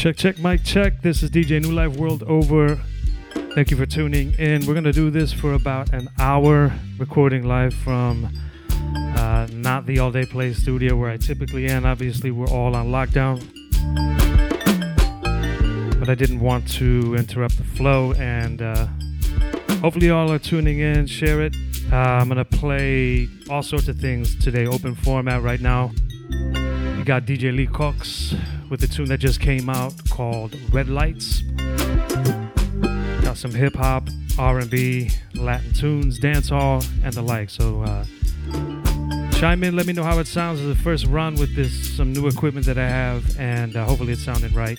Check, check, mic check. This is DJ New Life World over. Thank you for tuning in. We're going to do this for about an hour, recording live from uh, not the all day play studio where I typically am. Obviously, we're all on lockdown. But I didn't want to interrupt the flow, and uh, hopefully, y'all are tuning in. Share it. Uh, I'm going to play all sorts of things today, open format right now. You got DJ Lycox with a tune that just came out called Red Lights. Got some hip hop, R&B, Latin tunes, dancehall, and the like. So uh, chime in, let me know how it sounds as the first run with this some new equipment that I have, and uh, hopefully it's sounding right.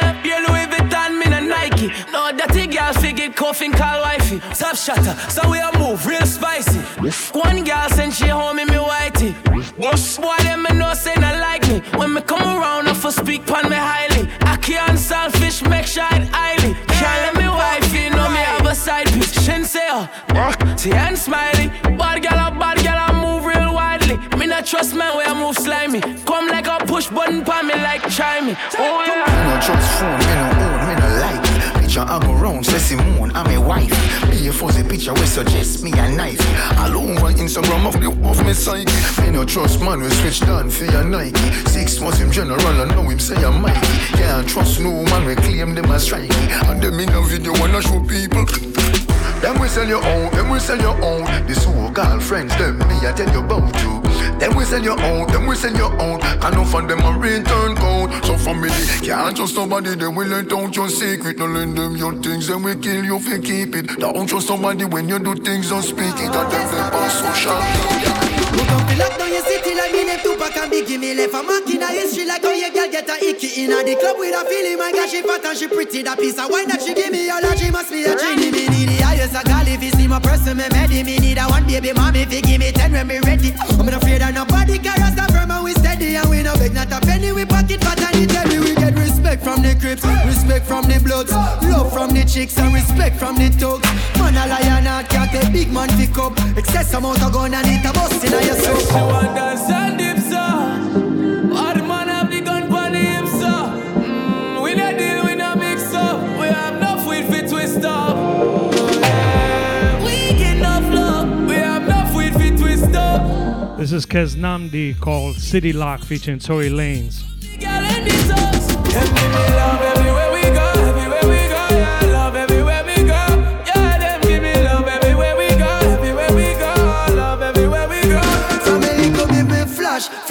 Vuitton, me a Nike. No dirty girl figure coughing call wifey. Top shatter, so we a move real spicy. One girl send she home in me whitey. Boy, them me know say not like me. When me come around, I for speak pan me highly. I can't selfish, make sure it highly. Can't let me wifey know me have a side piece. Shin say, oh, see and smiley. Bad girl, a bad girl, I move real widely. Me not trust man where I move slimy. Come like a push button, pan me like chimey. Oh yeah. Me no trust phone, picture I go round, say Simone, I'm a wife. Be a fuzzy picture, we suggest me a knife. All over Instagram of the of me psyche. Me no trust man, we switch down for your Nike. Six months him general, I know him say I'm Mikey. Can't trust no man, we claim them as strikey. And them in a video wanna show people. Them we sell your own, them we sell your own. The so-called friends, them me I tell you about you. Then we sell your own, then we sell your own. Can no fund them a return code. So family can't trust somebody, they will let out your secret. No lend them your things, then we kill you if you keep it. Don't trust somebody when you do things, don't speak it. And them they pass social media. Look up down your city like me name Tupac and Biggie Me left a mark in a history like how your girl get a icky. In a the club with a feeling My God she fat and she pretty. That piece of wine that she give me all that she must be a genie. Me need the highest a call if you see my person me ready Me need a one baby mommy if you give me ten when me ready. I'm not afraid of nobody cause us a firm and we steady And we no beg not a penny. We pocket fat and it heavy We get respect from the crips, respect from the bloods Love from the chicks and respect from the thugs Man a lion heart can't take big man pick up Excess amount of gun and it a bust in your soul. She want dance and dip, so. All man have the gun for the hip, so. Mm, we no deal, we no mix up. We have enough weed for twist up. We get enough love. We have enough weed for twist up. This is Kez Namdi called City Lock featuring Tory Lanez.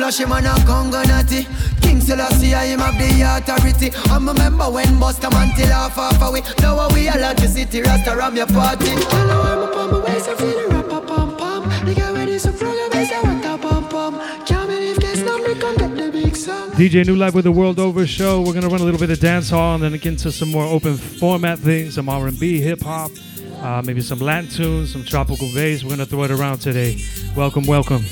Flash, him on a Congo natty. King Selassie, I him have the authority. I'm a member when Busta man till half half away. Now we all at the city, Rasta your party. Hello, I'm up on my waist, I feel DJ New Life with the World Over show. We're gonna run a little bit of dance hall and then get into some more open format things, some R&B, hip hop, uh, maybe some Latin tunes, some tropical bass. We're gonna throw it around today. Welcome, welcome.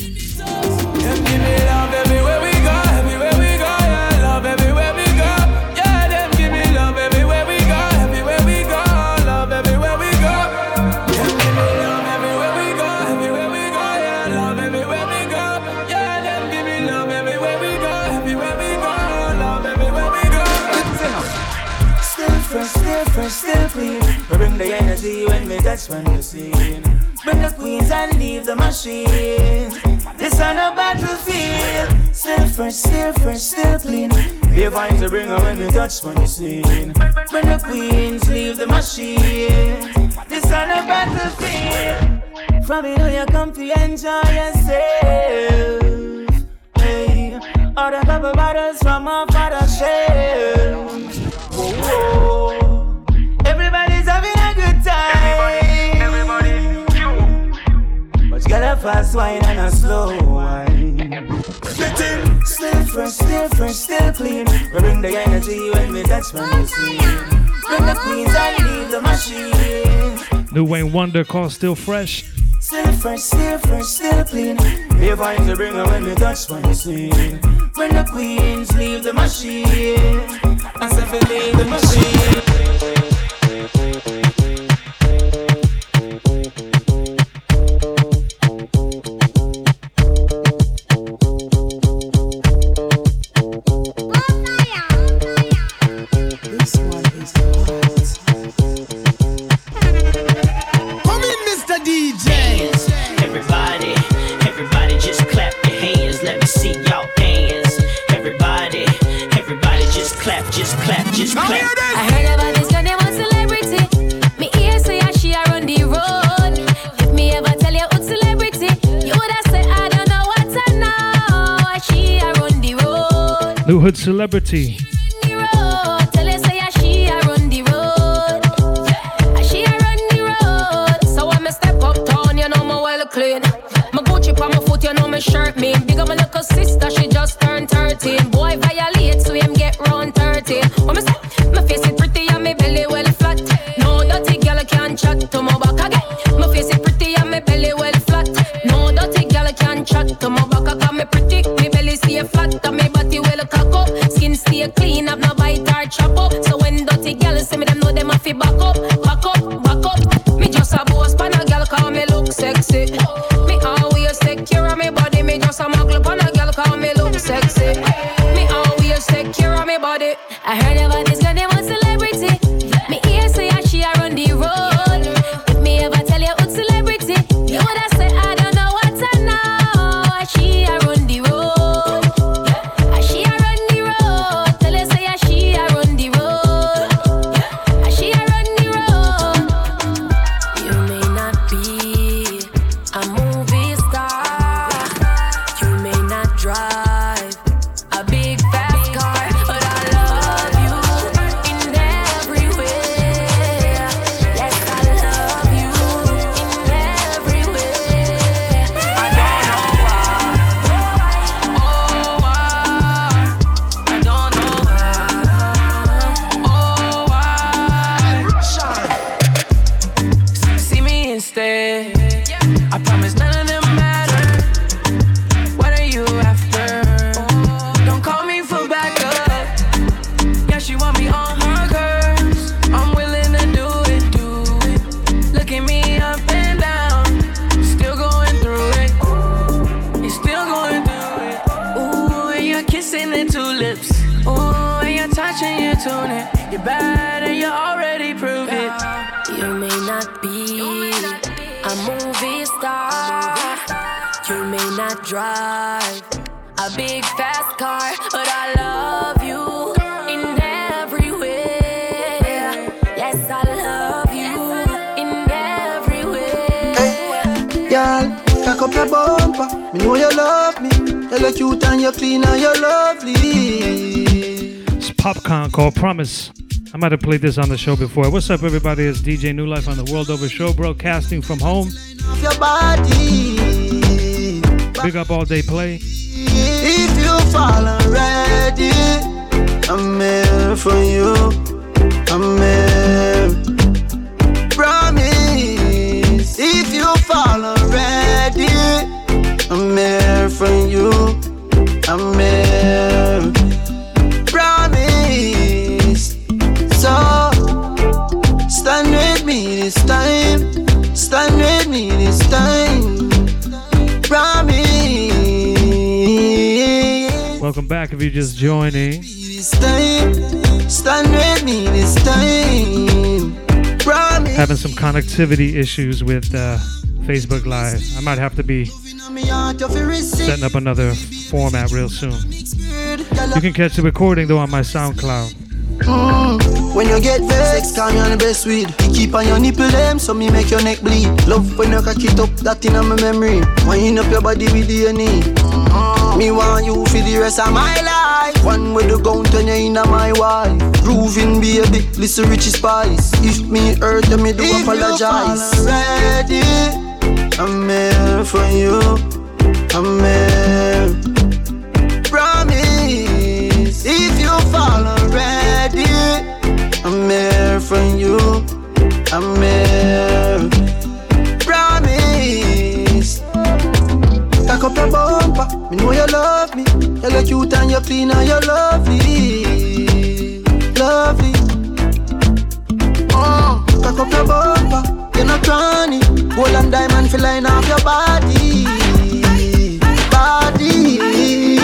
Energy when when you sing. Bring the queens and leave the machine. This on a battlefield. Still fresh, still fresh, still clean. Be a vibe to bring when we touch when you sing. Bring the queens, leave the machine. This on a battlefield. From you oh, you come to enjoy yourself. Hey, order couple bottles from our father's shelf. Whoa, whoa. Got a fast wine and a slow wine. Spitting, still fresh, still fresh, still clean. We bring the energy when we touch we sing. Bring the queens and leave the machine. New Wayne Wonder called Still Fresh. Still fresh, still fresh, still clean. Be vibe to bring her when we touch we sing. When the queens leave the machine. I said, leave the machine. Hood played this on the show before. What's up, everybody? It's DJ New Life on the World Over Show, broadcasting from home. Off your body. Big up all day play. If you fall already, I'm here for you. I'm here. Promise. If you fall already, I'm here for you. Back if you're just joining. Having some connectivity issues with uh, Facebook Live. I might have to be setting up another format real soon. You can catch the recording though on my SoundCloud. Mm, when you get vexed, call me on the best weed. You keep on your nipple them, so me make your neck bleed. Love when you cock it up, that in my memory. Wind up your body with DNA. Mm, me want you for the rest of my life. One with the gun turn you into my wife. Proving baby, listen Richie Spice. If me hurt, then me do If you apologize. fall Ready, I'm here for you. I'm here. Promise, if you fall already, I'm here for you. I'm here. Promise. Cock up your bumper, me know you love me. You look cute and you're clean and you're lovely, lovely. Oh, cock up your bumper, you're not cranny. Gold and diamond feel line off your body, body.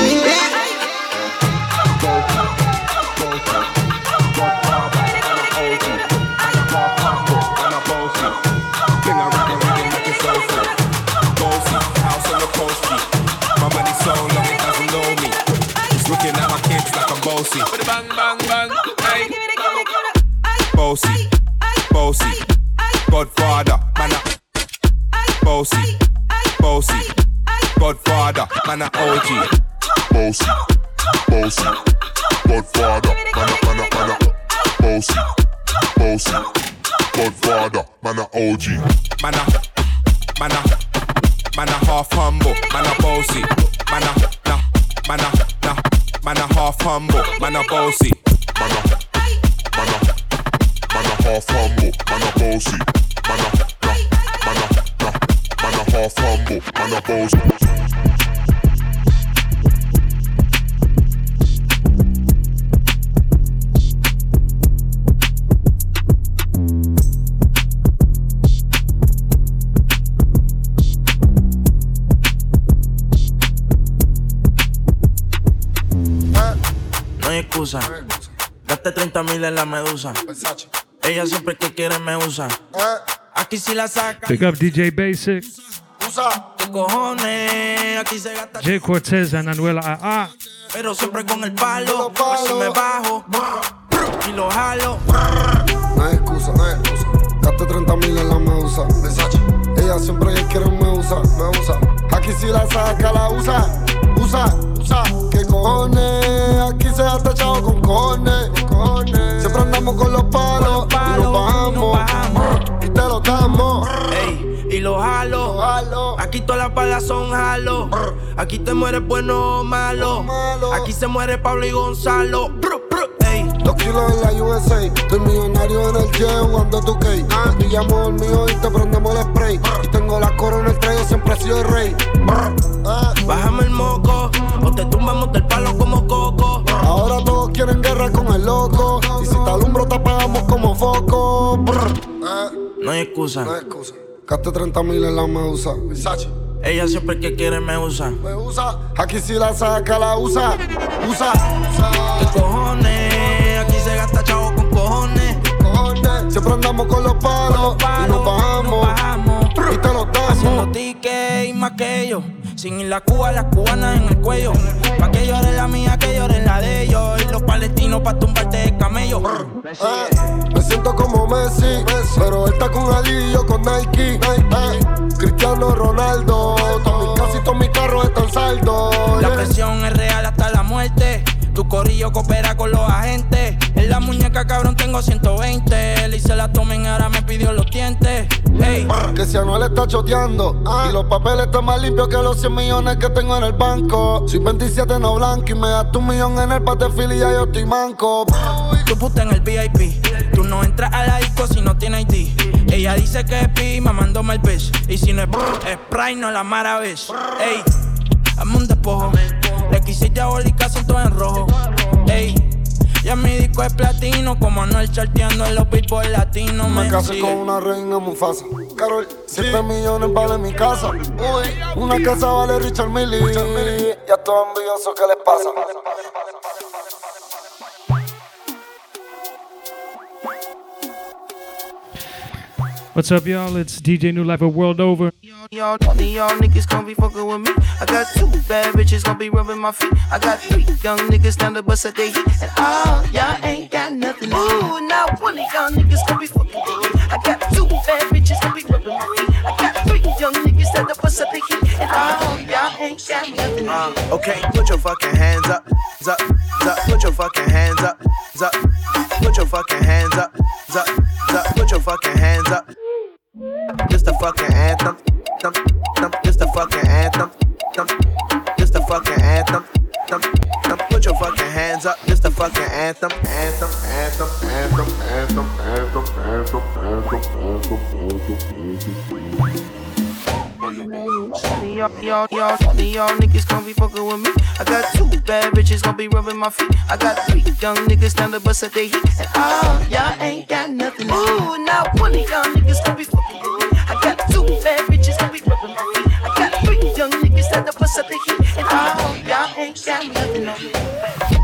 Bossy, bossy, Godfather, man a bossy, bossy, Godfather, man a OG. Bossy, bossy, Godfather, man a, man a, man a, bossy, bossy, Godfather, man a OG. Man a, man a, man a half humble, man a bossy, man a, nah, man a, nah, man a half humble, man a bossy. Man a, man a, man a half humble, man a bossy. Man a, nah, man a, nah, man a half humble, man a bossy. No hay excusa. Gaste 30 mil en la medusa. Ella siempre que quiere me usa. Eh. Aquí si la saca. Big up DJ Basic, ¿Qué cojones? Aquí se gasta. Jhay Cortez, and Anuel AA. Ah, ah. Pero siempre con el palo. Por eso me bajo. Y lo jalo. No hay excusa, no hay excusa. Gaste 30 mil en la medusa. Versace. Ella siempre que quiere me usa, me usa. Aquí si la saca, la usa. Usa, usa. ¿Qué cojones? Aquí se ha tachado con cojones. Siempre andamos con los palos. y nos bajamos. Y te lo damos. Ey, y lo jalo. Aquí todas las balas son jalo. Aquí te mueres bueno o malo. Aquí se muere Pablo y Gonzalo. Dos kilos en la USA. Estoy millonario en el jet jugando tu cake. Pillamos el mío y te prendemos el spray. Y tengo la corona en el traje, siempre he sido el rey. Bájame el moco, o te tumbamos del palo como coco. Ahora todos quieren guerra con el loco. Y si te alumbro, te apagamos como foco. No hay excusa. No hay excusa. Gaste 30 mil en la medusa. Versace. Ella siempre que quiere me usa. Me usa. Aquí si la saca, la usa. Usa. ¿Qué cojones? Aquí se gasta chavo con cojones. Cojones. Siempre andamos con los palos. y nos bajamos. Y te los damos. Haciendo tickets y más que ellos. Sin ir la Cuba, las cubanas en el cuello. Pa' que llore la mía, que llore la de ellos. Y los palestinos pa' tumbarte de camello. Eh, me siento como Messi, pero él está con Ali y yo con Nike. Eh, Cristiano Ronaldo, casi todos mis carros están saldos. La presión es real hasta la muerte. Tu corillo coopera con los agentes. En la muñeca, cabrón, tengo 120. Le hice la tomen, ahora me pidió los dientes. Hey. Que si Anuel está choteando. Y los papeles están más limpios que los 100 millones que tengo en el banco. Soy 27 no blanco y me das tu millón en el patefil y ya yo estoy manco. Tu puta en el VIP. Tú no entras a la disco si no tienes ID. Ella dice que es pi, mamándome el bitch. Y si no es es Sprite, no la maraves. Ey, hazme un despojo. Quise diabólica, son todo en rojo. Ey, ya mi disco es platino, como no el charteando en los billboard latinos. Me Me casé sigue. con una reina Mufasa. Carol, 7 millones vale mi casa. Uy, una casa vale Richard Millie. Ya todo envidioso, ¿qué les pasa? What's up, y'all? It's DJ New Life of World Over. Y'all, y'all niggas gon' be fucking with me. I got two bad bitches gon' be rubbing my feet. I got three young niggas down the bus at they heat. And all y'all ain't got nothing. Ooh, now one of y'all niggas gon' be fucking with me. I got two bad bitches gon' be rubbing my feet. I got three young niggas down the at they heat. And all y'all ain't got nothing. Uh, okay, put your fucking hands up, up, up. Put your fucking hands up, up. Put your fucking hands up, up, up. Put your fucking hands up. This the fucking anthem, thump, thump. This the fucking anthem, thump. This the fucking anthem, thump, thump. Put your fucking hands up. This the fucking anthem, anthem, anthem, anthem, anthem, anthem, anthem, anthem, anthem, anthem. Y'all, y'all, y'all, y'all niggas gon' be fucking with me. I got two bad bitches gon' be rubbing my feet. I got three young niggas down the bus at they heat. And all y'all ain't got nothing. Ooh, now one of y'all niggas gon' be fucking with me. I got two bad bitches gon' be rubbing my feet. I got three young niggas down the bus at they heat. And all y'all ain't got nothing on me.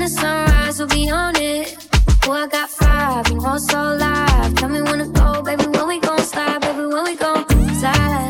When the sunrise, we'll be on it. Boy, I got five, you it's so live. Tell me when to go, baby, when we gon' slide, baby, when we gon' slide.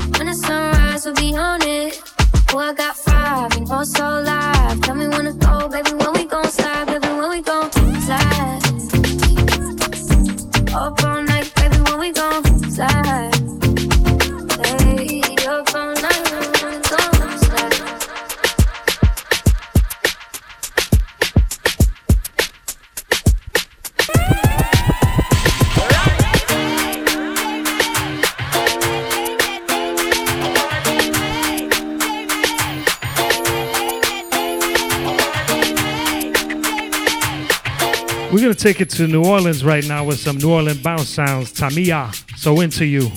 When the sunrise, we'll be on it. Boy, I got five, and go so live. Tell me when to go, baby, when we gon' slide, baby, when we gon' slide. Up all night, baby, when we gon' slide. Hey, up all night, We're gonna take it to New Orleans right now with some New Orleans bounce sounds. Tamia, so into you.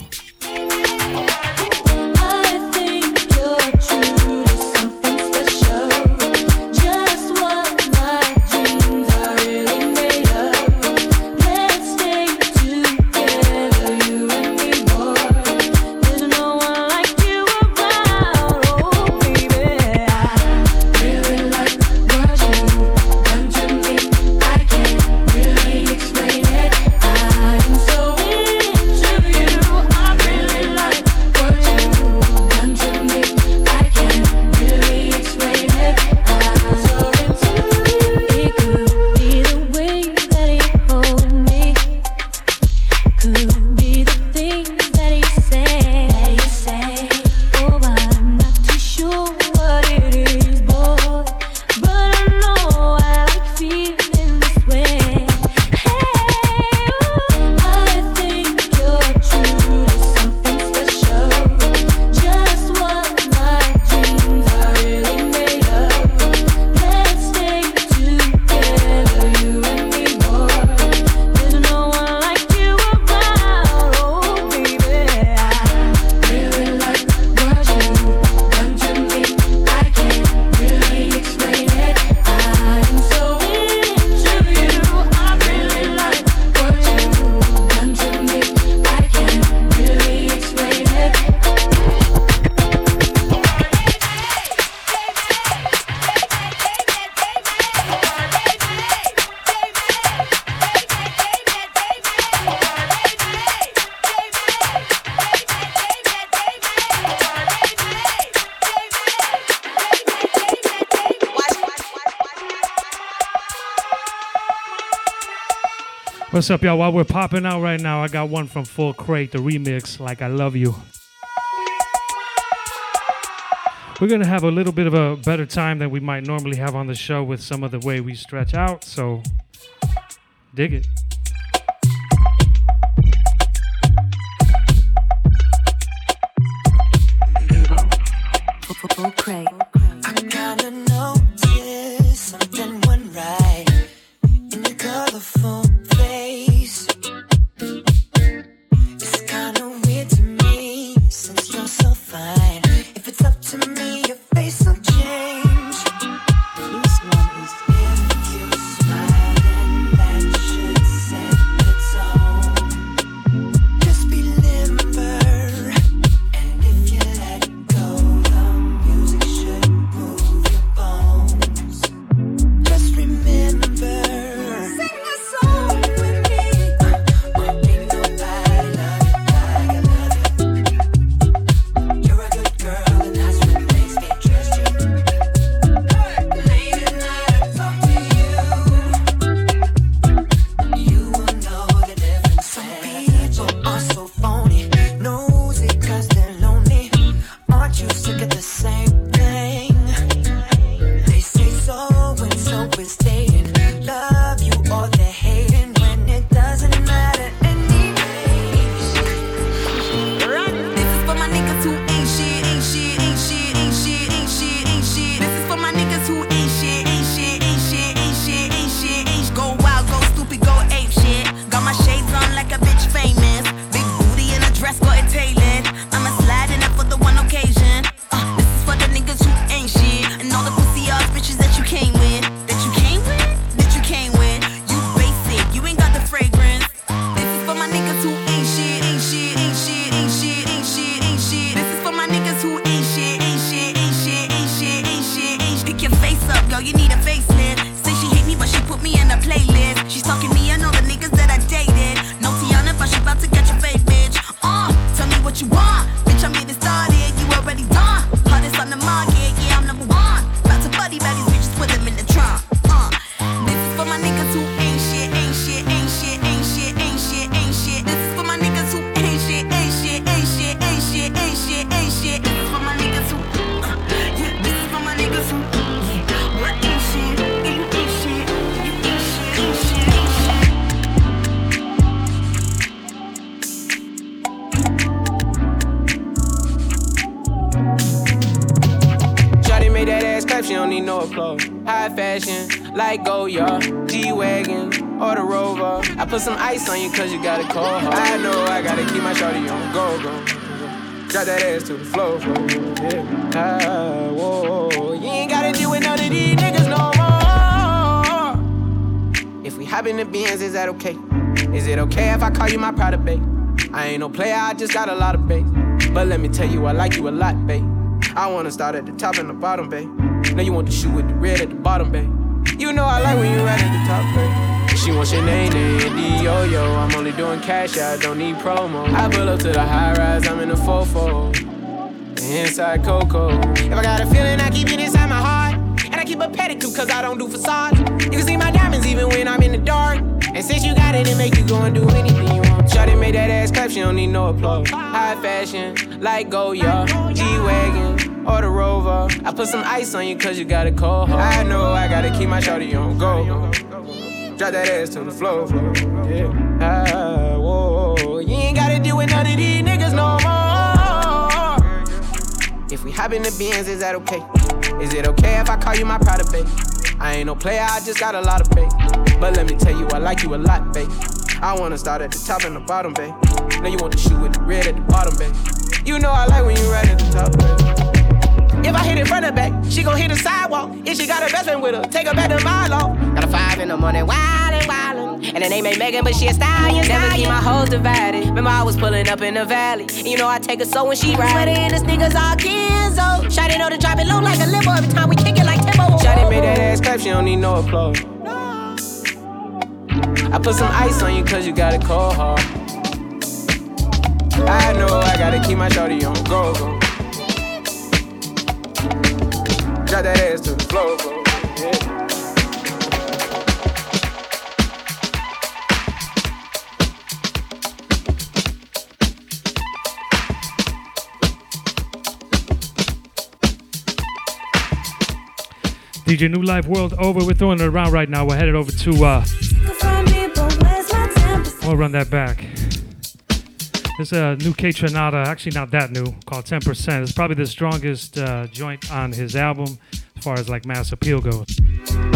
What's up, y'all? While we're popping out right now, I got one from Full Crate, the remix, Like I Love You. We're going to have a little bit of a better time than we might normally have on the show with some of the way we stretch out, so dig it. Ice on you cause you got a cold heart. I know I gotta keep my shorty on go, go. Drop that ass to the floor. Yeah. Ah, whoa. You ain't gotta deal with none of these niggas no more. If we hop in the Benz, is that okay? Is it okay if I call you my pride babe? I ain't no player, I just got a lot of bass. But let me tell you, I like you a lot, babe. I wanna start at the top and the bottom, babe. Now you want the shoe with the red at the bottom, babe. You know I like when you right at the top, babe. She wants your name, name, D-O-Yo. I'm only doing cash, I don't need promo. I pull up to the high rise, I'm in the fofo. Inside Coco. If I got a feeling, I keep it inside my heart. And I keep a pedicure, cause I don't do facades. You can see my diamonds even when I'm in the dark. And since you got it, it make you go and do anything you want. Shawty made that ass clap, she don't need no applause. High fashion, like Goya, G-Wagon, or the Rover. I put some ice on you cause you got a cold heart. I know I gotta keep my shawty on go. Drop that ass to the floor. Yeah. Ah, whoa. You ain't gotta deal with none of these niggas no more. If we hop in the Benz, is that okay? Is it okay if I call you my pride babe? I ain't no player, I just got a lot of faith. But let me tell you, I like you a lot, babe. I wanna start at the top and the bottom, babe. Now you want the shoe with the red at the bottom, babe. You know I like when you right at the top, babe. If I hit it front and back, she gon' hit the sidewalk. If she got her best friend with her, take her back to my law. Got a five in the morning, wildin', wildin'. And the name ain't Megan, but she a stallion. Never keep my hoes divided. Remember I was pulling up in the valley. And you know I take her so when she ride. Sweater in the sneakers all Kenzo. Shotty know to drop it low like a limo every time we kick it like Timbo. Shotty made that ass clap, she don't need no applause. I put some ice on you cause you got a cold heart. I know I gotta keep my shorty on go, go. Drop that ass to the floor, floor. Yeah. DJ New Life World over. We're throwing it around right now. We're headed over to. Uh, we'll run that back. This a new Kaytranada, actually not that new, called 10%. It's probably the strongest uh, joint on his album as far as like mass appeal goes.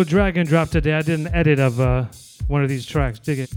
Little dragon dropped today. I did an edit of uh, one of these tracks. Dig it.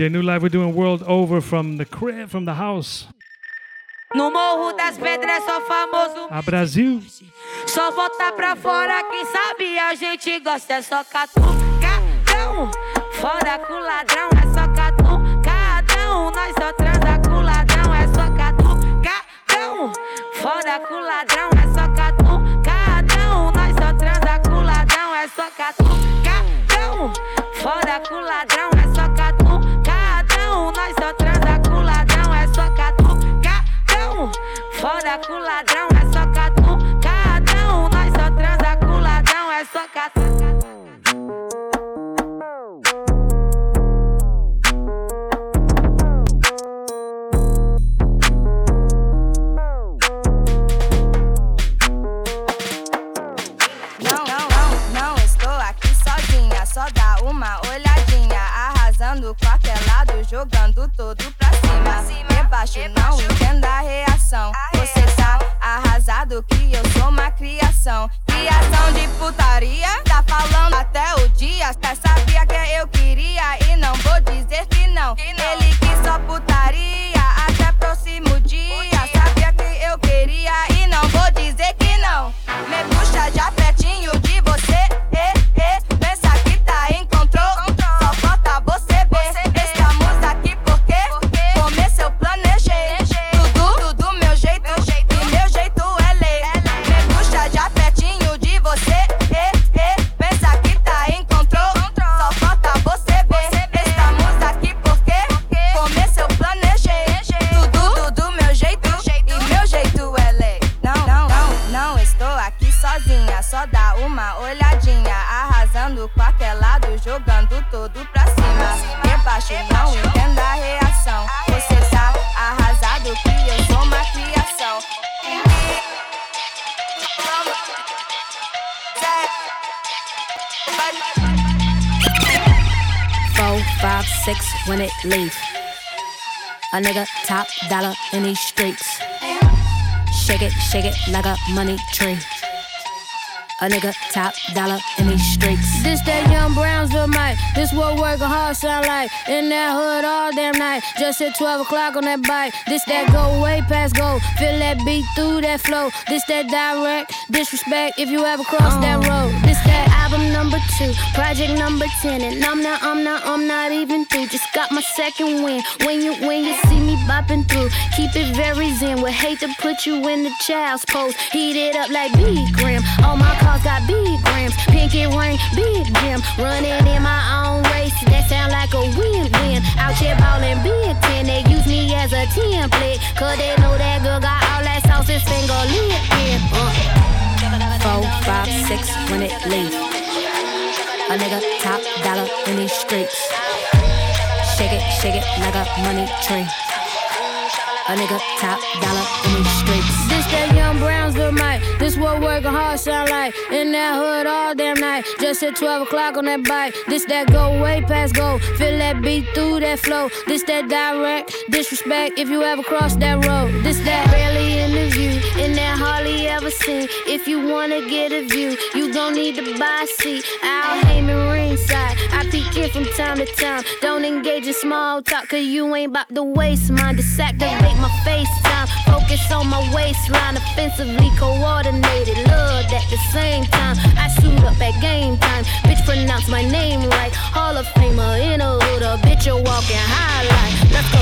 DJ New Life. We're doing World Over from the crib, from the house. No Morro das Pedras só famoso. A Brasil. Só volta pra fora quem sabe a gente gosta é só catucadão. Fora com ladrão é só catucadão. Nós só transa com ladrão é só catucadão. Fora com ladrão é só catucadão. Nós só transa com ladrão é só catucadão. Fora com ladrão é só Fora com ladrão é só catucadão. Nós só transa com ladrão é só catucadão. Putaria. In these streets. Shake it, shake it like a money tree. A nigga top dollar in these streets. This that young Brownsville mic. This what working hard sound like. In that hood all damn night. Just hit 12 o'clock on that bike. This that go way past go. Feel that beat through that flow. This that direct disrespect if you ever cross that uh. road. Number two, project number 10. And I'm not, I'm not, I'm not even through. Just got my second win. When you, when you see me bopping through, keep it very zen. Would hate to put you in the child's pose. Heat it up like big gram. All my cars got big grams. Pinky ring, big gem. Running in my own race. That sound like a win-win. Out here ballin' big ten. They use me as a template. Cause they know that girl got all that sauce. His finger lit in. Uh. Four, five, six when it leave. A nigga top dollar in these streets. Shake it, shake it like a money tree. A nigga top dollar in these streets. This that young Brownsville mic. This what working hard sound like. In that hood all damn night. Just hit 12 o'clock on that bike. This that go way past go. Feel that beat through that flow. This that direct disrespect if you ever cross that road. This that barely interview. In that hardly ever seen. If you wanna get a view, you don't need to buy a seat. I'll Heyman ringside. I peek in from time to time. Don't engage in small talk, cause you ain't about to waste mine. Disactivate my FaceTime. Focus on my waistline. Offensively coordinated. Love at the same time. I suit up at game time. Bitch, pronounce my name right. Hall of Famer in a hood. A bitch, a walking highlight. Let's go.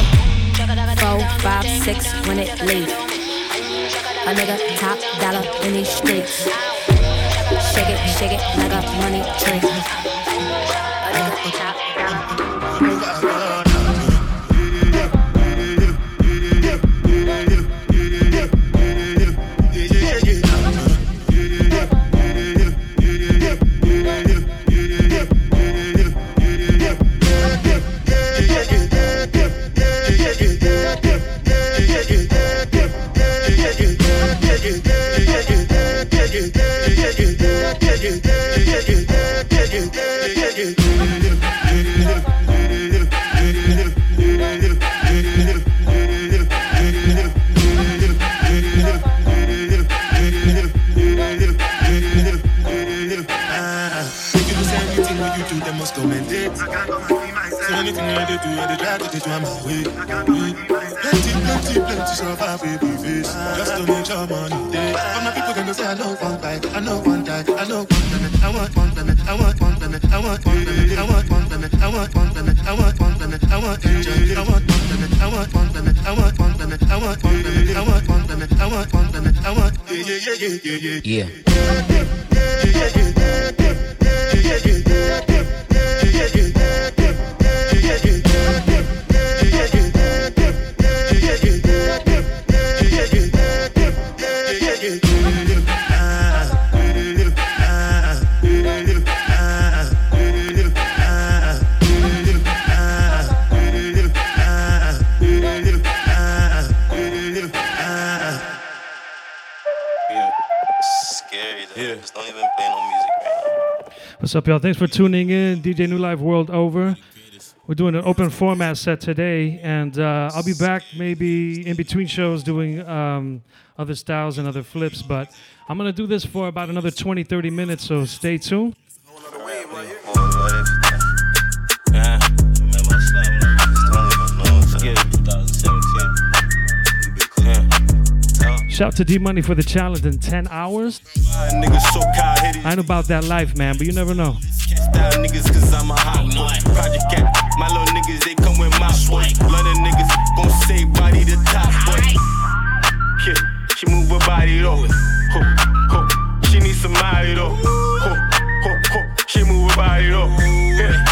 Four, five, six when it leave. A nigga top dollar in these streets. Shake it, shake it like a money tree. A nigga baby face. Just to make your money day. But my people gonna say I know one bite, I know one die, I know one limit, I want one limit, I want one limit, I want one limit, I want one limit, I want one limit, I want one limit, I want AJ, I want one limit, I want one limit, I want one limit, I want one limit, I want one limit, I want one limit, I want yeah yeah yeah yeah yeah yeah. Scary What's up, y'all? Thanks for tuning in. DJ New Life World Over. We're doing an open format set today, and uh, I'll be back maybe in between shows doing um, other styles and other flips. But I'm going to do this for about another 20, 30 minutes, so stay tuned. Shout to D Money for the challenge in 10 hours. I ain't about that life, man, but you never know. She move her body though. Ho, ho. Ho, she move her body though. Yeah,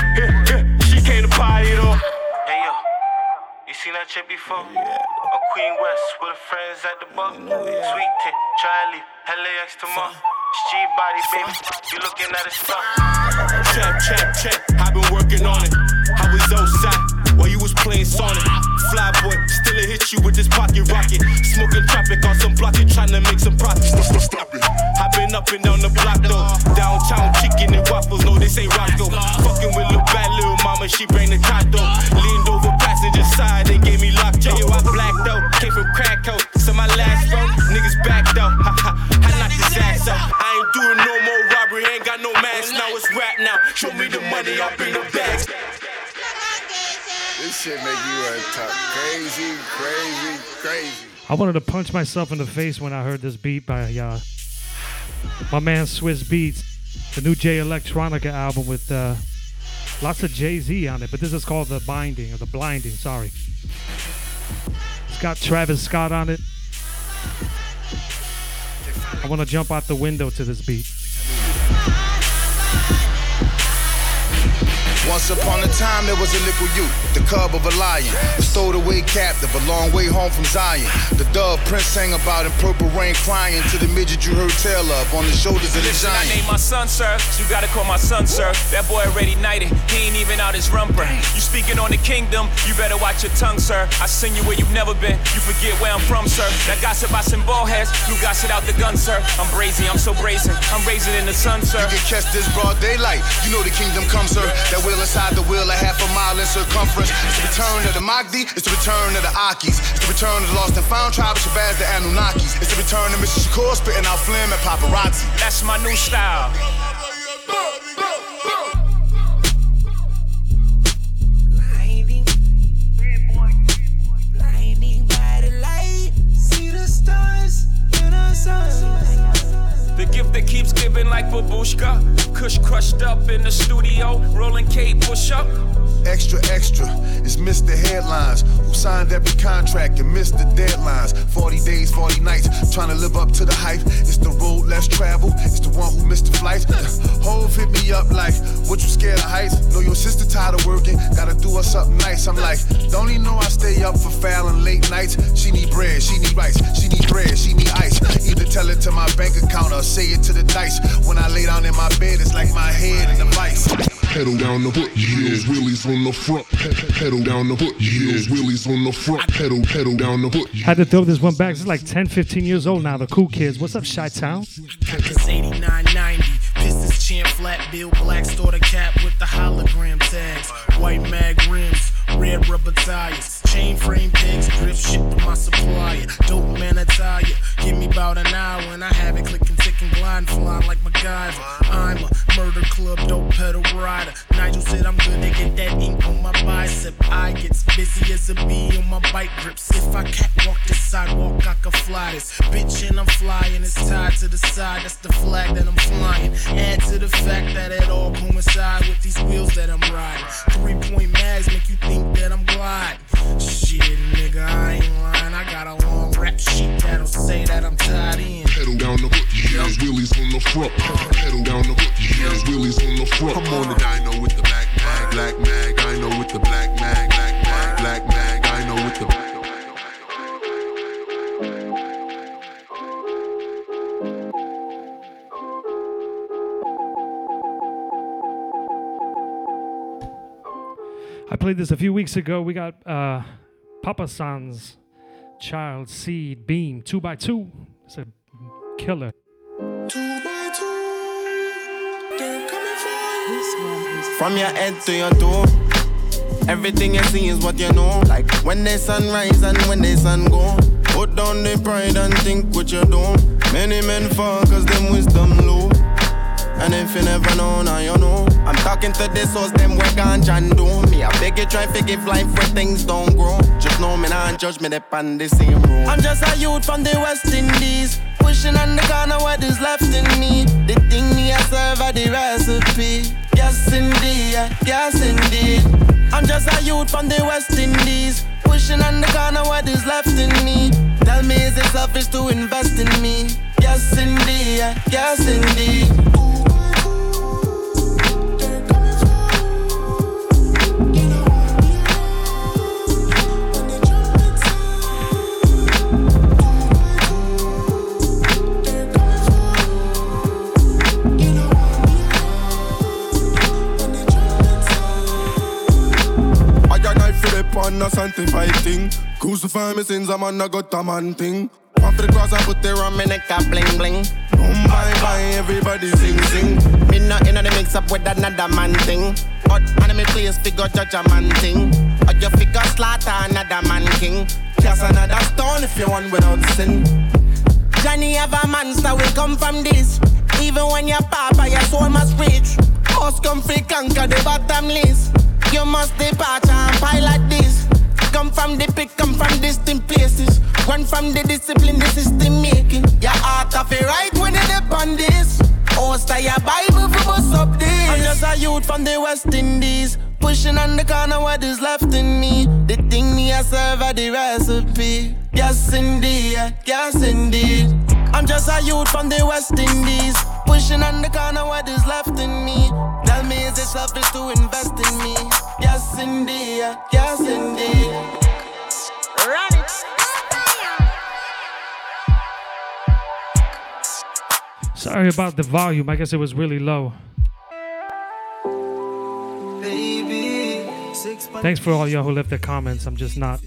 seen that chick before? Yeah. On Queen West with her friends at the bar. Sweet tip, Charlie, LAX tomorrow. G body, baby. You looking at a star. Trap, trap, trap, i been working on it. I was outside while you was playing Sonic. Fly boy, still a hit you with this pocket rocket. Smoking traffic on some block, you trying to make some profits. Stop it. i been up and down the block though. Downtown chicken and waffles, no, this ain't Rocco. Fucking with little bad little mama, she bring the tato. Crack house. So my last row, niggas backed out. Ha ha, I knocked his ass out. I ain't doing no more robbery, ain't got no mask now. It's rap now. Show me the money up in the bags. This shit make you want to talk crazy, crazy, crazy. I wanted to punch myself in the face when I heard this beat by uh, my man Swizz Beatz, the new Jay Electronica album with uh, lots of Jay Z on it. But this is called The Binding, or The Blinding, sorry. It's got Travis Scott on it. I want to jump out the window to this beat. Once upon a time, there was a little youth, the cub of a lion, a stowed away captive, a long way home from Zion. The dove prince sang about in purple rain, crying to the midget you heard tell of on the shoulders of the Listen, I giant. named my son, sir. You gotta call my son, sir. That boy already knighted. He ain't even out his rumper. You speaking on the kingdom, you better watch your tongue, sir. I send you where you've never been. You forget where I'm from, sir. That gossip I send ball heads. You gossip out the gun, sir. I'm brazy, I'm so brazen. I'm raising in the sun, sir. You can catch this broad daylight. You know the kingdom comes, sir. That wheel inside the wheel, a half a mile in circumference. It's the return of the Mahdi, it's the return of the Akis. It's the return of the lost and found tribe of Shabazz, the Anunnakis. It's the return of Mr. Shakur spitting out phlegm and paparazzi. That's my new style. Blinding by the light, see the stars in the sun. The gift that keeps giving like babushka. Kush crushed up in the studio, rolling K push up. Extra, extra, it's Mr. Headlines who signed every contract and missed the deadlines. 40 days, 40 nights, trying to live up to the hype. It's the road less traveled, it's the one who missed the flights. Hov hit me up like, what you scared of heights? Know your sister tired of working, gotta do her something nice. I'm like, don't even know I stay up for fouling late nights. She need bread, she need rice, she need bread, she need ice. Either tell it to my bank account or say it to the dice. When I lay down in my bed, it's like my head in the vice. Pedal down the foot heels, wheelies on the front. Pe- pe- Pedal down the foot heels, wheelies on the front. Pedal, pedal down the foot. Had to throw this one back. This is like 10, 15 years old now. The cool kids. What's up, Chi Town? It's 8990. Pistons chin flat bill, black Store the cap with the hologram tags. White mag rims, red rubber tires. Chain frame pegs, drip shit to my supplier. Dope man attire. Give me about an hour and I have it clicking, ticking, gliding, flying like MacGyver. I'm a murder club, dope pedal rider. Nigel said I'm good to get that ink on my bicep. I get busy as a bee on my bike grips. If I catwalk this sidewalk, I can fly this. Bitch, and I'm flying, it's tied to the side. That's the flag that I'm flying. Add to the fact that it all coincide with these wheels that I'm riding. Three point mags make you think that I'm gliding. Shit, nigga, I ain't lying. I got a long rap sheet that'll say that I'm tied in. Pedal down the hook, yeah, wheelies on the front. Pedal down the hook, yeah, wheelies on the front. I'm on the dyno with the black mag, black mag. I know with the black mag, I played this a few weeks ago. We got uh, Papa San's Child Seed Beam 2x2. It's a killer. Two by two, From your head to your toe. Everything you see is what you know. Like when the sun rise and when the sun go. Put down the pride and think what you do. Many men fall cause them wisdom low. And if you never know, now you know. I'm talking to this house, them we ganja and do. Me, I beg you try to give life where things don't grow. Just know me, not judge me, on the same road. I'm just a youth from the West Indies. Pushing on the corner what is left in me. The thing me I serve are the recipe. Yes indeed, yes indeed. I'm just a youth from the West Indies. Pushing on the corner what is left in me. Tell me is it selfish to invest in me? Yes indeed, yes indeed. The on a sanctified thing. Crucify me sins, I'm on a got a man thing. For the cross, I put on me neck, a bling bling. Boom, bye, bye, everybody sing, sing. Me not in the mix up with another man thing. But enemy place figure judge a man thing. Or you figure slaughter another man king. Cast another stone if you want without sin. Johnny have a monster, we come from this. Even when your papa, your soul must reach. Us come free, conquer the bottomless. You must depart and pilot this. Come from the pick, come from distant places. Run from the discipline, the system making. Your heart of it right when it dip on this. Host of your Bible for bust up this. I'm just a youth from the West Indies. Pushing on the corner what is left in me. The thing me I serve are the recipe. Yes indeed, yes indeed. I'm just a youth from the West Indies. Pushing on the corner what is left in me. Tell me is it selfish to invest in me? Yes indeed, yes indeed. Run it. Sorry about the volume. I guess it was really low. Thanks for all y'all who left their comments. I'm just not.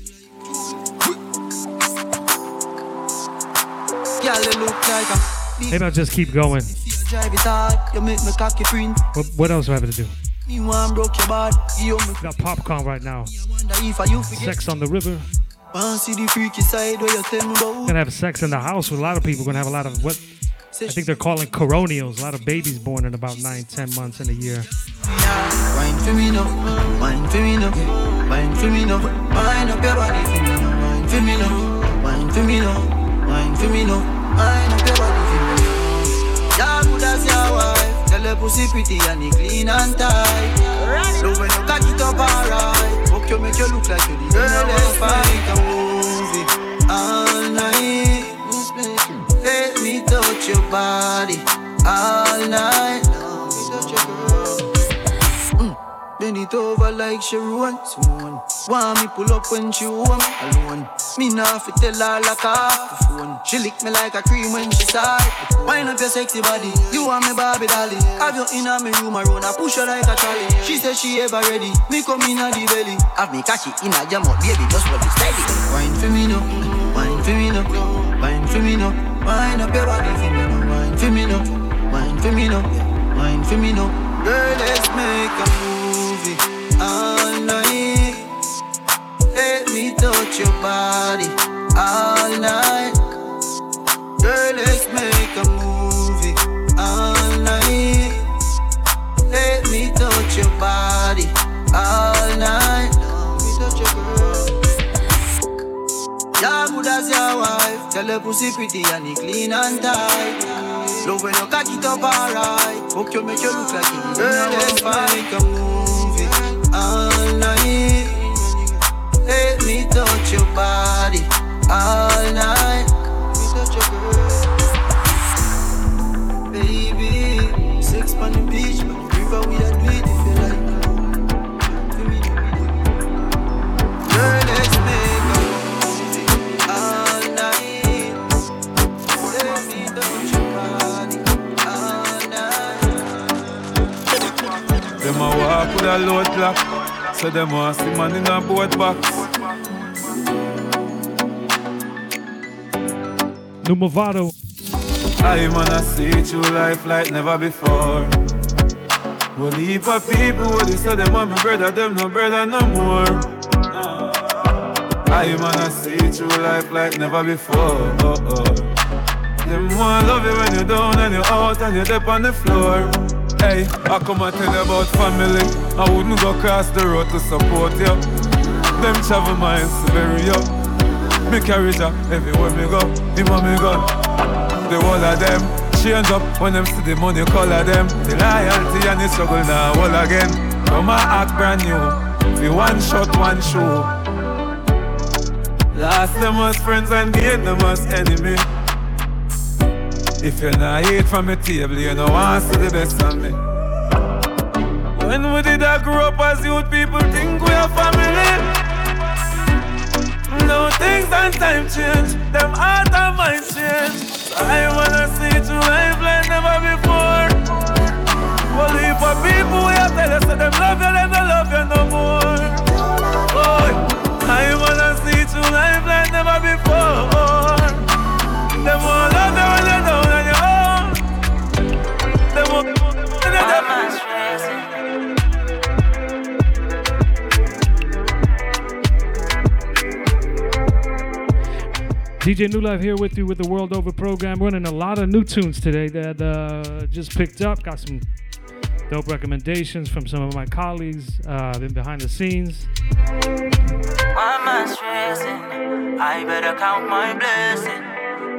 Girl, you look like a Maybe I'll just keep going. drive it hard. You make me cocky print. What, what else do I have to do? Me want broke your body. You me Got popcorn right now. wonder if I you forget. Sex on the river. Want see the freaky side where you tell me about. Gonna have sex in the house with a lot of people. Gonna have a lot of what I think they're calling coronials. A lot of babies born in about nine, ten months in a year. Wine for me now, wine for me now, wine for me now, wine up your body for me now, wine for me now, wine for me now, wine for me now, wine up your body for me now. Yeah, good as your wife, tell her pussy pretty and it clean and tight. Love when you cock it up alright, fuck you make you look like you the girl that's fight a ah. Your body all night. Me girl. Mm. Bend it over like Sharon. Soon Want me pull up when she home alone. Me nah fi tell her like off the phone. She lick me like a cream when she start Wind up your sexy body. You want me Barbie dolly. Have you in me room around I push her like a trolley. She say she ever ready. Me come in the belly. Have me catch it in a jam up Baby. Just hold it steady. Wine for me now. Wine for me now. Wine for me now Wind up your body for me now, wind for me now, wind for me now, yeah. wind for me now. Girl, let's make a movie all night. Let me touch your body all night. Girl, let's make a movie all night. Let me touch your body. Pussy pretty and it clean and tight. Love when you cock it up alright. Fuck you make you look like you Girl, let's make a movie all night. Let me touch your body all night. We touch your body Baby, sex on the beach, Them a walk with a load clock, so them want see man in a boat box. New Movado. I wanna see through life like never before. Well, heap of people, they say them want me brother, them no brother no more. I wanna see through life like never before. Oh, oh. Them want love you when you're down and you're out and you're up on the floor. Hey, I come and tell you about family. I wouldn't go across the road to support you. Them travel to bury you. Me carry ya everywhere me go. Me go. The whole of them change up when them see the money color them. The loyalty and the struggle now all again. Come and act brand new. The one shot, one show. Last them was friends and gain them as enemy. If you're not eat from the table, you know to see the best of me. When we did I grow up as youth, people think we are family. Now things and time change, them heart and mind change. I wanna see it life like never before. Well, if for people we have tell us that them love you, them don't love you no more. Oh, I wanna see it life like never before. DJ New Life here with you with the World Over program. Running a lot of new tunes today that uh, just picked up. Got some dope recommendations from some of my colleagues uh, been behind the scenes. Why am I stressing? I better count my blessing.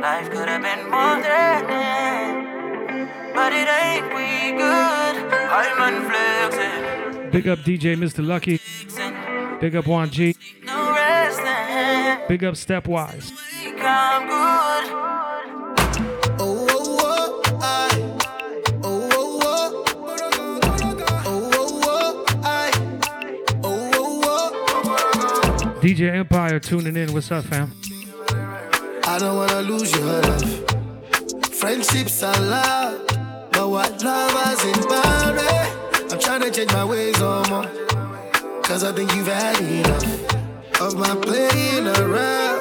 Life could have been more threatening, but it ain't we good. I'm unflexing, Big up DJ Mr. Lucky. Big up Juan G. no. Big up Stepwise. Think I'm good. Oh, oh, oh, I. Oh, oh, oh. Oh, oh, oh, I. Oh, oh, oh. DJ Empire tuning in. What's up, fam? I don't wanna lose your love. Friendships are love, but what lovers in Paris? I'm trying to change my ways on more. Cause I think you've had enough of my playing around.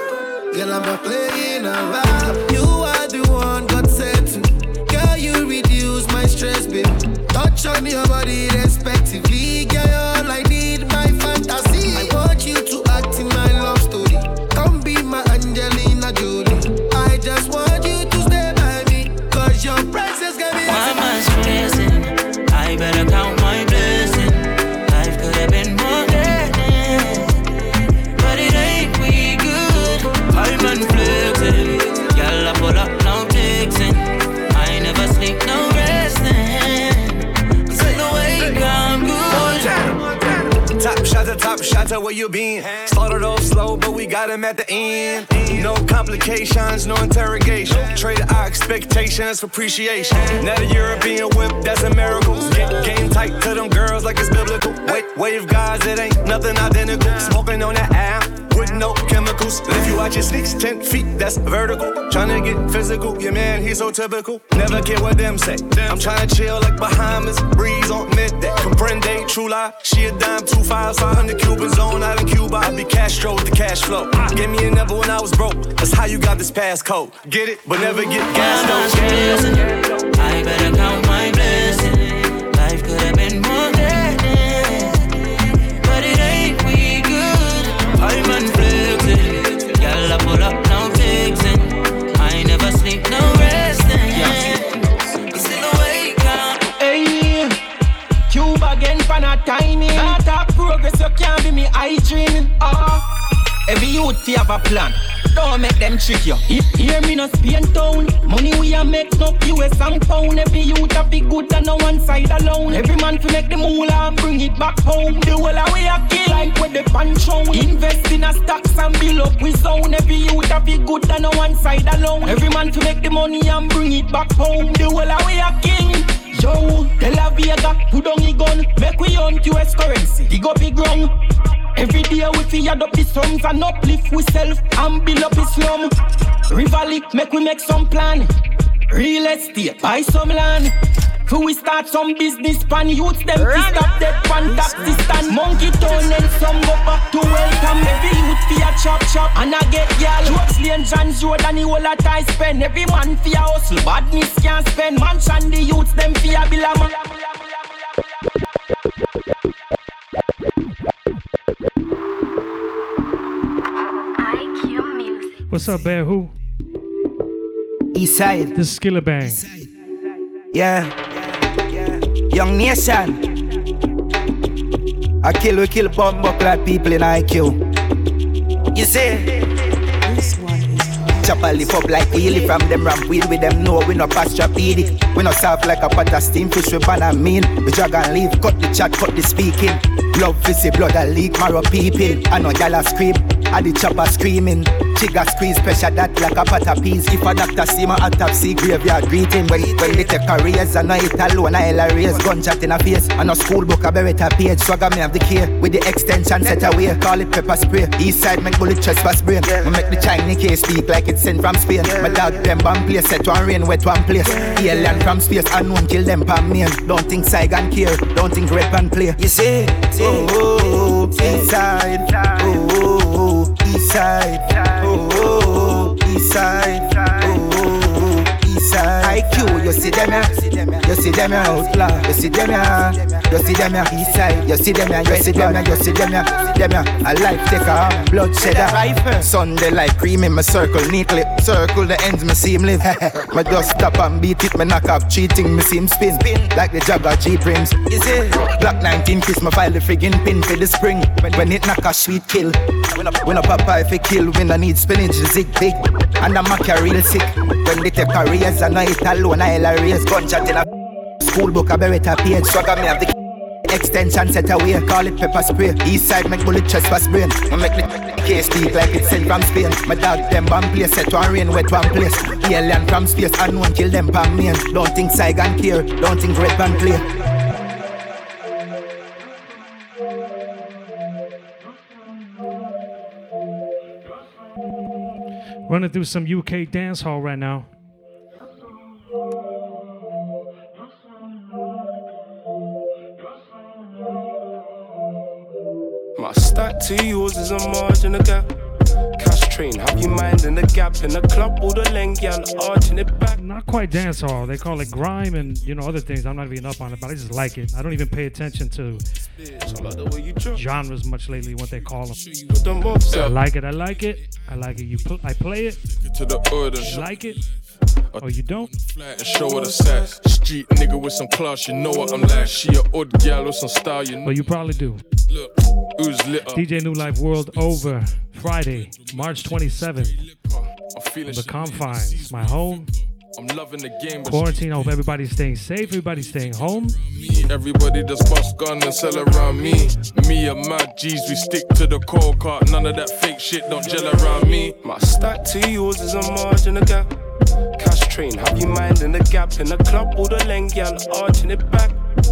Girl, I'm not playing around. You are the one God said to. Girl, you reduce my stress, babe. Touch on your body respectively. Girl, you been? Started off slow, but we got him at the end. No complications, no interrogation. Trade our expectations for appreciation. Now the European whip, that's a miracle. Get game tight to them girls like it's biblical. Wait, wave guys, it ain't nothing identical. Smoking on that app no chemicals. If you watch your sneaks 10 feet, that's vertical. Tryna get physical, your man, he's so typical. Never care what them say. I'm tryna chill like Bahamas, breeze on midday. Comprende, true lie. She a dime, two fives, 500 Cuban on out in Cuba. I be Castro with the cash flow. Gave me a number when I was broke. That's how you got this passcode. Get it, but never get gas Why am I stressing? I better count youth you have a plan. Don't make them trick you. He- Hear me no Spain town. Money we a make no US and pound. Every youth a be good and no one side alone. Every man fi make the moolah and bring it back home. The whole of we a kill like with the pancho. Invest in a stocks and build up we zone. Every youth a be good and no one side alone. Every man fi make the money and bring it back home. The whole of we a king. Yo, De La Vega, put down the gun, make we hunt US currency. Dig up the ground. Every day we fi add up the sums and uplift we self and build up the slum. Rivali, make we make some plan. Real estate, buy some land. Who we start some business pan youths them to stop dead pan taxi stand Monkey town and some go back to welcome Every youth fi a chop chop and I get y'all Jokes lane John's road and the whole a tie spend Every man fi a hustle badness can't spend Mansion the youths them fi a bill a man What's up, Bear? Who? Eastside. This is Skillibeng. Yeah. Young nation. I kill, we kill bomb clad people in IQ. You see? Chopper lift up like wheelie from them ramp wheel with them know we no pastrapedic. We no soft like a pot of steam fish with banana mean. We drag and leave, cut the chat, cut the speaking. Blood fizzy, blood a leak, marrow peeping. I know y'all a scream, I the chopper screaming. Trigger squeeze, pressure that like a pot of peas. If a doctor see my autopsy, graveyard greeting. When, when they take a raise, I know it alone, I hell a raise. Gunshot in a face, I know school book, a beretta page. Swagger me have the key, with the extension set away. Call it pepper spray. East side make bullet trespass brain. I make the Chinese case speak like it's sent from Spain. My dog them bomb place, set one rain, wet one place. Alien from space, unknown kill them pan. Don't think Saigon care, don't think red pan play. You see, oh, oh, east side, oh, east side, oh, east side, oh, east side. IQ, you see them see them here outlaw, you see them here, you see them here east side, you see them here, you see them here, you see them here, them here. A life taker, bloodshed rifle. Sunday like cream in my circle neatly, circle the ends me see him live. my just stop and beat it, me knock off cheating, me see him spin, like the Jagger G rims. Is it Black 19 kiss my file the friggin' pin for the spring. When, when it knock a sweet kill, when a, when a papa if it kill, when I need spinach, zig big, and I'm a real sick. When they take raise, I know it alone, I hell a raise gunshot in a school book, beretta page, swagger me have the Extension set away, call it pepper spray. East side make bullet brain. I make case speak like it's sent from Spain. My dog them bomb place, set one rain, wet one place. Alien from space, unknown kill them. Don't think Saigon don't think red play. Running through some UK dance hall right now. My stack to yours is a margin of gap. Cash train, have you mind in the gap in the club, all the length, yeah, arching it back. Not quite dance hall. They call it grime and you know other things. I'm not even up on it, but I just like it. I don't even pay attention to genres much lately. What they call them. I like it. I like it. I like it. You pl- I play it. To the order. You like it. Oh, or you don't. Flat and show her the sass. Street nigga with some class, you know what I'm like. She a odd gal with some style, you oh, know. Well, you probably do. Look, who's lit up? DJ New Life World over Friday, March 27th. I'm The confines, my home. I'm loving the game, Quarantine. I hope everybody's staying safe. Everybody's staying home. me, everybody just bust gun and sell around me. Me and my G's, we stick to the cold cart. None of that fake shit don't gel around me. My stack to yours is a margin of gap. Cash train, have you mind in the gap in the club, all the length, yeah, arching it back.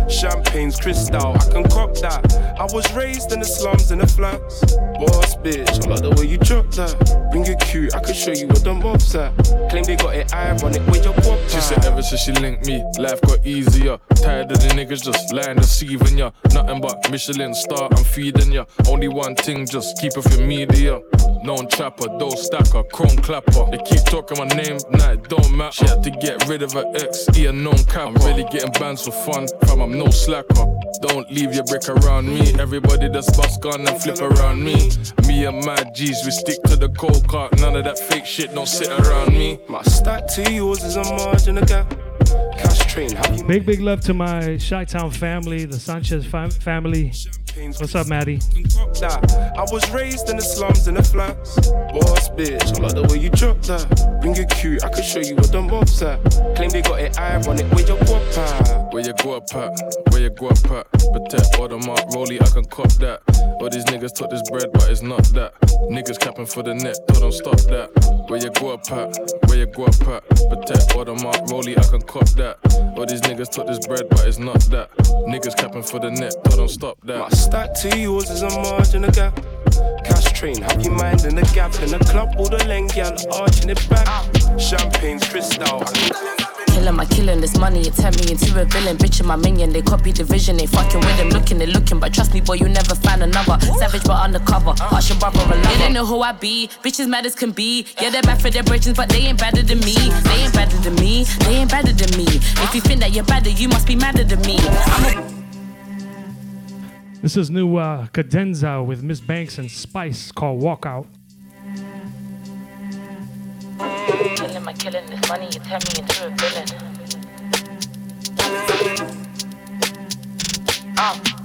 Champagne's crystal, I can cop that. I was raised in the slums in the flats. Boss bitch, I like the way you drop that. Bring it cute, I can show you what the mob's at. Claim they got it ironic when you pop She said ever since she linked me, life got easier. Tired of the niggas just lying, deceiving ya. Nothing but Michelin star, I'm feeding ya. Only one thing, just keep it for media. Known trapper, don't stacker, chrome clapper. They keep talking my name, nah, it don't matter. She had to get rid of her ex, he a known cap. I'm really getting bands for fun, fam, I'm no slacker. Don't leave your brick around me. Everybody just bust gun and flip around me. Me and my G's, we stick to the cold cart. None of that fake shit don't sit around me. My stack to yours is a margin of gap. Cash train. Big, big love to my Chi Town family, the Sanchez fam- family. What's up, Maddie? I was raised in the slums in the flats. Boss bitch, I like the way you drop that. Bring it cute, I can show you what the mob's at. Claim they got it ironic, where your guap at? Where you go up at? Where you go up at? Protect all the mark, rolly, I can cop that. All these niggas took this bread, but it's not that. Niggas capping for the net, but don't stop that. Where you go up at? Where you go up at? Protect all the mark, rolly, I can cop that. All these niggas took this bread, but it's not that. Niggas capping for the net, but don't stop that. Stack to yours is a margin of gap. Cash train, have you mind in the gap in the club, all the leng gal arching it back. Champagne's crystal. Killing my killing, this money, it turned me into a villain. Bitch, my minion, they copy the vision, they fucking with him. Looking, they looking, but trust me, boy, you never find another. Savage, but undercover, harsh your brother, a lover. Yeah, they know who I be, bitches mad as can be. Yeah, they're bad for their bridges, but they ain't better than me. They ain't better than me, they ain't better than me. If you think that you're better, you must be madder than me. This is new uh, Cadenza with Ms Banks and Spice called Walkout. Killing my killing, money, it turned me into a villain. Uh.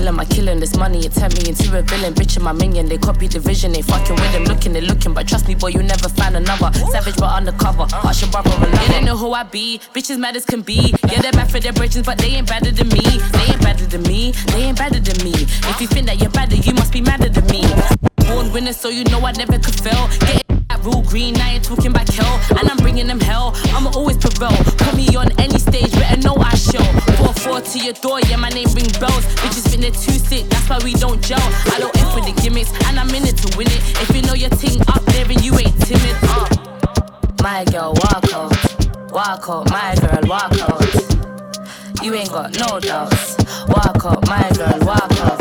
Killing my killing, this money, it turned me into a villain. Bitch and my minion, they copy the vision, they fucking with him. Looking, they looking, but trust me, boy, you never find another. Savage, but undercover, harsh your brother, a lover. Yeah, they know who I be, bitches mad as can be. Yeah, they're bad for their bridges, but they ain't better than me. They ain't better than me, they ain't better than me. If you think that you're better, you must be madder than me. Born winner, so you know I never could fail. Get rule green, now you're talking back hell. And I'm bringing them hell, I'ma always prevail. Put me on any stage, better know I show. 4-4 to your door, yeah, my name ring bells. Bitches think they're too sick, that's why we don't gel. I don't F with the gimmicks, and I'm in it to win it. If you know your ting up there and you ain't timid, uh. My girl, walk out, walk out, my girl, walk out. You ain't got no doubts. Walk out, my girl, walk out.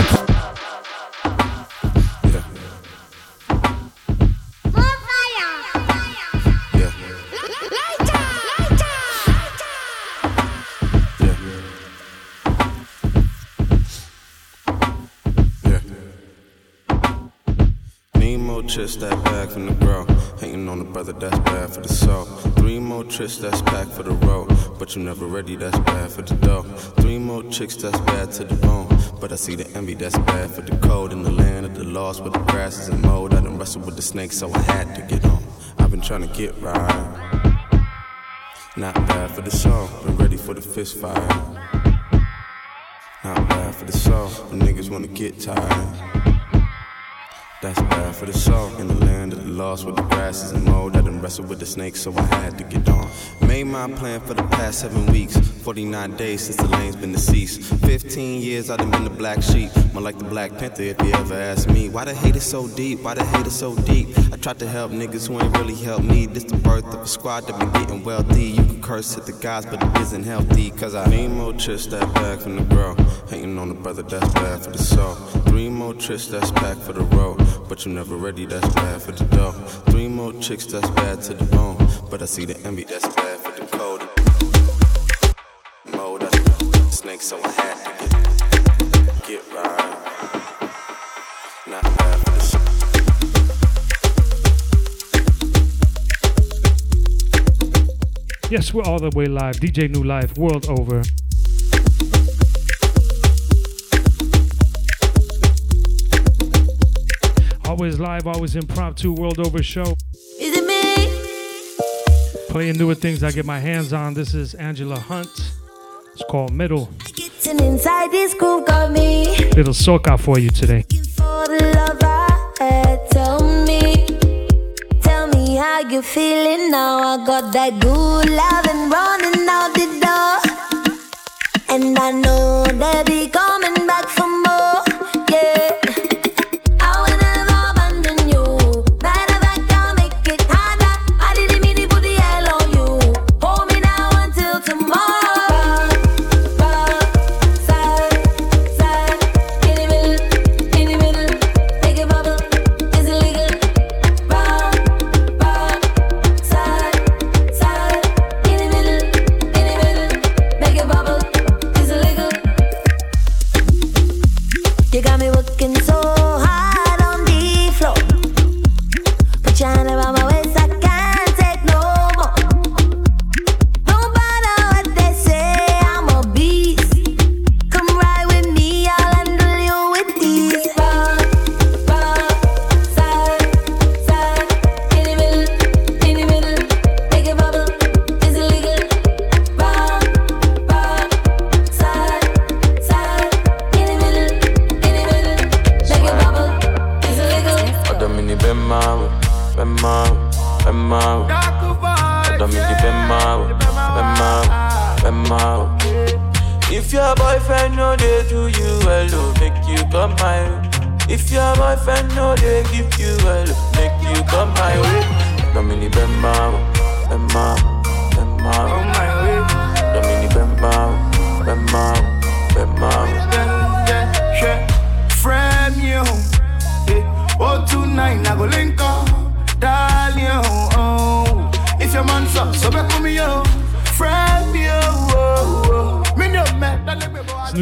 Trips, that bag from the bro. Hating on the brother, that's bad for the soul. Three more trips, that's back for the road. But you never ready, that's bad for the dough. Three more chicks, that's bad to the bone. But I see the envy, that's bad for the cold. In the land of the lost, where the grass is in mold. I done wrestled with the snake, so I had to get on. I've been trying to get right. Not bad for the soul, been ready for the fist fight. Not bad for the soul, the niggas wanna get tired. That's bad for the soul. In the land of the lost, where the grass is mold. I done wrestled with the snake, so I had to get on. Made my plan for the past seven weeks. 49 days since the lane's been deceased. 15 years I done been the black sheep. More like the Black Panther, if you ever ask me. Why the hate is so deep? Why the hate is so deep? I tried to help niggas who ain't really helped me. This the birth of a squad that been getting wealthy. You can curse at the guys, but it isn't healthy. Cause I need more trips, that back from the bro. Hating on the brother, that's bad for the soul. Three more trips, that's back for the road. But you never ready, that's bad for the dough. Three more chicks, that's bad to the bone. But I see the envy, that's bad for the cold. Mode, I snake, so I had to get, get right. Not bad for the. Yes, we're all the way live. DJ New Life, world over. Always live, always impromptu, world over show. Is it me? Playing newer things I get my hands on. This is Angela Hunt. It's called Middle. Getting inside this groove got me. Little soca for you today. For the love I had, tell me. Tell me how you feeling now. I got that good love and running out the door. And I know they'll be coming back for more.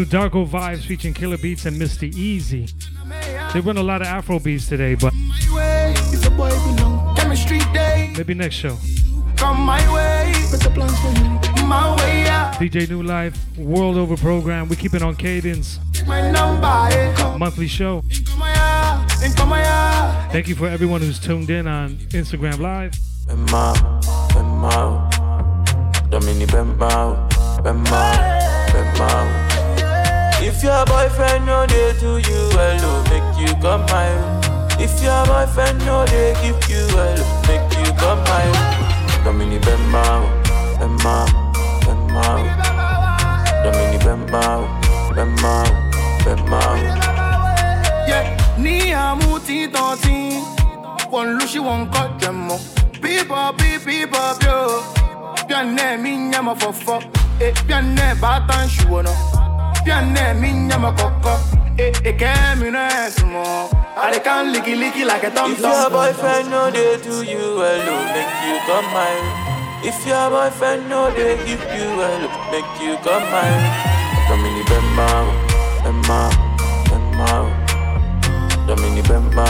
Darko Vibes featuring KillBeatz and Mr. Eazi. They run a lot of Afro beats today, but way. If the boy belong, chemistry day. maybe next show. Come my way, better plans for you. My way, yeah. DJ New Life, World Over program. We keep it on cadence. My number. Come, Monthly show. come yeah, and come yeah. Thank you for everyone who's tuned in on Instagram Live. Domini. If your boyfriend know they do you well, oh, make you come my way. If your boyfriend know they give you well, oh, make you come my way. Domini Bema, Bema, Bema. Domini Bema, Bema, Bema. Yeah, ni amuti tonti. One lushi one cut them up. People, people, people, yo. Pianne mi nyama fofo. Eh, pianne batan shuono. Pianne mi nyama koko. Eh, kemi no esmo. I can licky licky like a tom If your boyfriend know they do you well, oh, make you come way. If your boyfriend know they give you well, oh, make you come way. Domini Bema, Bema, Bema. Domini Bema,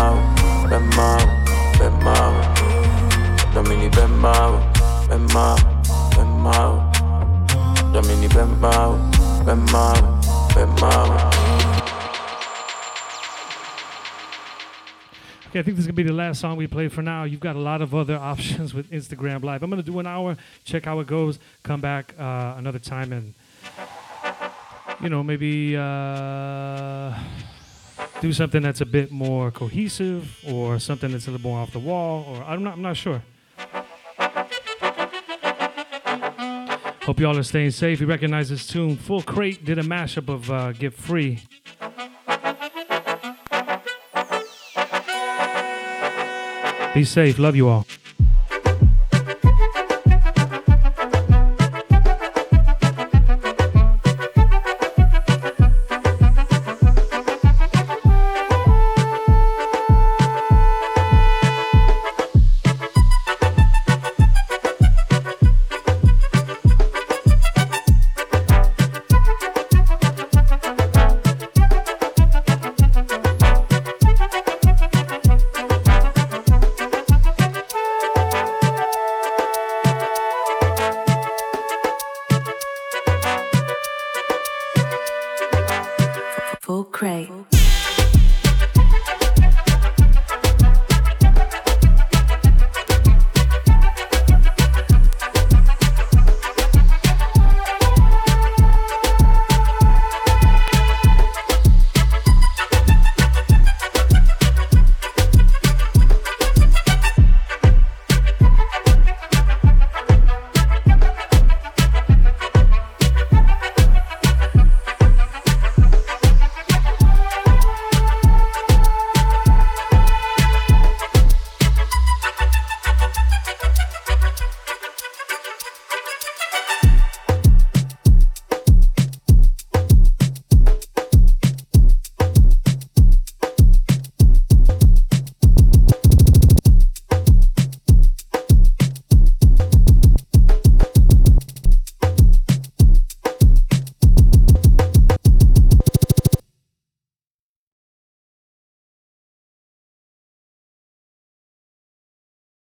Bema, Bema. Domini Bema, Bema, Bema. Domini Bema, Bema, Okay, I think this is gonna be the last song we play for now. You've got a lot of other options with Instagram Live. I'm gonna do an hour, check how it goes, come back uh, another time, and you know maybe uh, do something that's a bit more cohesive, or something that's a little more off the wall, or I'm not, I'm not sure. Hope y'all are staying safe. You recognize this tune. Full Crate did a mashup of uh, Get Free. Be safe. Love you all.